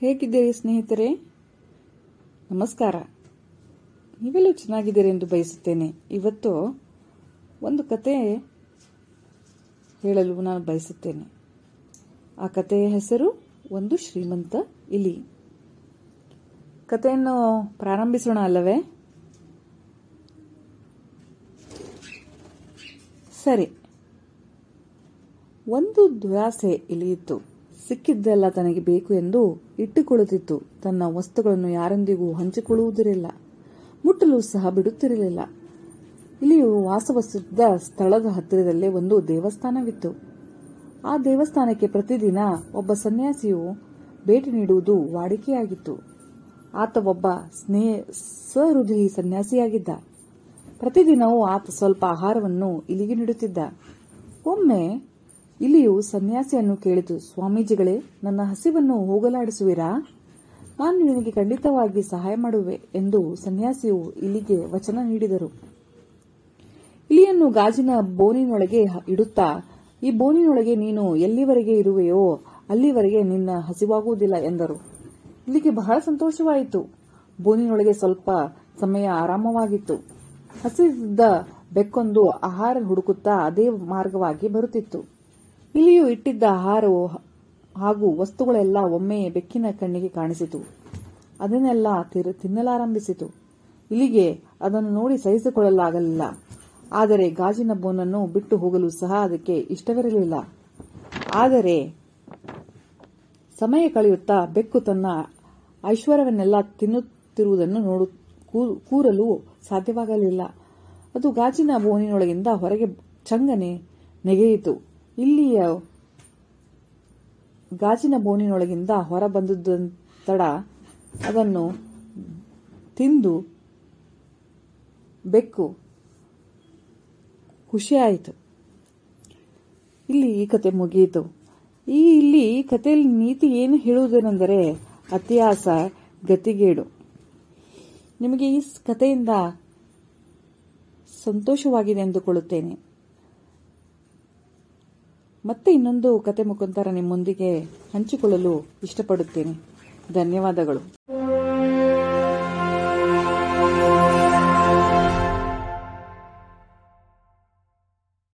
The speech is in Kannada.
ಹೇಗಿದ್ದೀರಿ ಸ್ನೇಹಿತರೆ? ನಮಸ್ಕಾರ. ನೀವೆಲ್ಲೂ ಚೆನ್ನಾಗಿದ್ದೀರಿ ಎಂದು ಬಯಸುತ್ತೇನೆ. ಇವತ್ತು ಒಂದು ಕತೆ ಹೇಳಲು ನಾನು ಬಯಸುತ್ತೇನೆ. ಆ ಕತೆಯ ಹೆಸರು ಒಂದು ಶ್ರೀಮಂತ ಇಲಿ. ಕತೆಯನ್ನು ಪ್ರಾರಂಭಿಸೋಣ ಅಲ್ಲವೇ? ಸರಿ. ಒಂದು ದುರಾಸೆ ಇಲಿಯಿತ್ತು ಸಿಕ್ಕಿದ್ದೆಲ್ಲ ತನಗೆ ಬೇಕು ಎಂದು ಇಟ್ಟುಕೊಳ್ಳುತ್ತಿತ್ತು. ತನ್ನ ವಸ್ತುಗಳನ್ನು ಯಾರೊಂದಿಗೂ ಹಂಚಿಕೊಳ್ಳುವುದಿರಲಿಲ್ಲ. ಮುಟ್ಟಲು ಸಹ ಬಿಡುತ್ತಿರಲಿಲ್ಲ. ಇಲ್ಲಿ ವಾಸವಸಿದ್ದ ಸ್ಥಳದ ಹತ್ತಿರದಲ್ಲೇ ಒಂದು ದೇವಸ್ಥಾನವಿತ್ತು. ಆ ದೇವಸ್ಥಾನಕ್ಕೆ ಪ್ರತಿದಿನ ಒಬ್ಬ ಸನ್ಯಾಸಿಯು ಭೇಟಿ ನೀಡುವುದು ವಾಡಿಕೆಯಾಗಿತ್ತು. ಆತ ಒಬ್ಬ ಸ್ನೇಹ, ಸಹೃದಯಿ ಸನ್ಯಾಸಿಯಾಗಿದ್ದ. ಪ್ರತಿದಿನವೂ ಆತ ಸ್ವಲ್ಪ ಆಹಾರವನ್ನು ಇಲ್ಲಿಗೆ ನೀಡುತ್ತಿದ್ದ. ಒಮ್ಮೆ ಇಲಿಯು ಸನ್ಯಾಸಿಯನ್ನು ಕೇಳಿತು, ಸ್ವಾಮೀಜಿಗಳೇ, ನನ್ನ ಹಸಿವನ್ನು ಹೋಗಲಾಡಿಸುವಿರಾ? ನಾನು ನಿನಗೆ ಖಂಡಿತವಾಗಿ ಸಹಾಯ ಮಾಡುವೆ ಎಂದು ಸನ್ಯಾಸಿಯು ಇಲಿಗೆ ವಚನ ನೀಡಿದರು. ಇಲಿಯನ್ನು ಗಾಜಿನ ಬೋನಿನೊಳಗೆ ಇಡುತ್ತಾ, ಈ ಬೋನಿನೊಳಗೆ ನೀನು ಎಲ್ಲಿವರೆಗೆ ಇರುವೆಯೋ, ಅಲ್ಲಿವರೆಗೆ ನಿನ್ನ ಹಸಿವಾಗುವುದಿಲ್ಲ ಎಂದರು. ಇಲ್ಲಿಗೆ ಬಹಳ ಸಂತೋಷವಾಯಿತು. ಬೋನಿನೊಳಗೆ ಸ್ವಲ್ಪ ಸಮಯ ಆರಾಮವಾಗಿತ್ತು. ಹಸಿದ ಬೆಕ್ಕೊಂದು ಆಹಾರ ಹುಡುಕುತ್ತಾ ಅದೇ ಮಾರ್ಗವಾಗಿ ಬರುತ್ತಿತ್ತು. ಇಲಿಯು ಇಟ್ಟಿದ್ದ ಆಹಾರವು ಹಾಗೂ ವಸ್ತುಗಳೆಲ್ಲ ಒಮ್ಮೆ ಬೆಕ್ಕಿನ ಕಣ್ಣಿಗೆ ಕಾಣಿಸಿತು. ಅದನ್ನೆಲ್ಲ ತಿನ್ನಲಾರಂಭಿಸಿತು. ಇಲ್ಲಿಗೆ ಅದನ್ನು ನೋಡಿ ಸಹಿಸಿಕೊಳ್ಳಲಾಗಲಿಲ್ಲ. ಆದರೆ ಗಾಜಿನ ಬೋನನ್ನು ಬಿಟ್ಟು ಹೋಗಲು ಸಹ ಅದಕ್ಕೆ ಇಷ್ಟವಿರಲಿಲ್ಲ. ಆದರೆ ಸಮಯ ಕಳೆಯುತ್ತಾ ಬೆಕ್ಕು ತನ್ನ ಐಶ್ವರ್ಯವನ್ನೆಲ್ಲ ತಿನ್ನುತ್ತಿರುವುದನ್ನು ನೋಡು ಕೂರಲು ಸಾಧ್ಯವಾಗಲಿಲ್ಲ. ಅದು ಗಾಜಿನ ಬೋನಿನೊಳಗಿಂದ ಹೊರಗೆ ಚಂಗನೆ ನೆಗೆಯಿತು. ಇಲ್ಲಿಯ ಗಾಜಿನ ಬೋನಿನೊಳಗಿಂದ ಹೊರ ಬಂದದ್ದು ತಡ ಅದನ್ನು ತಿಂದು ಬೆಕ್ಕು ಖುಷಿಯಾಯಿತು. ಇಲ್ಲಿ ಈ ಕತೆ ಮುಗಿಯಿತು. ಈ ಇಲ್ಲಿ ಈ ಕಥೆಯಲ್ಲಿ ನೀತಿ ಏನು ಹೇಳುವುದೇನೆಂದರೆ ಅತಿಯಾಸ ಗತಿಗೇಡು. ನಿಮಗೆ ಈ ಕಥೆಯಿಂದ ಸಂತೋಷವಾಗಿದೆ ಎಂದುಕೊಳ್ಳುತ್ತೇನೆ. ಮತ್ತೆ ಇನ್ನೊಂದು ಕತೆ ಮುಖಾಂತರ ನಿಮ್ಮೊಂದಿಗೆ ಹಂಚಿಕೊಳ್ಳಲು ಇಷ್ಟಪಡುತ್ತೇನೆ. ಧನ್ಯವಾದಗಳು.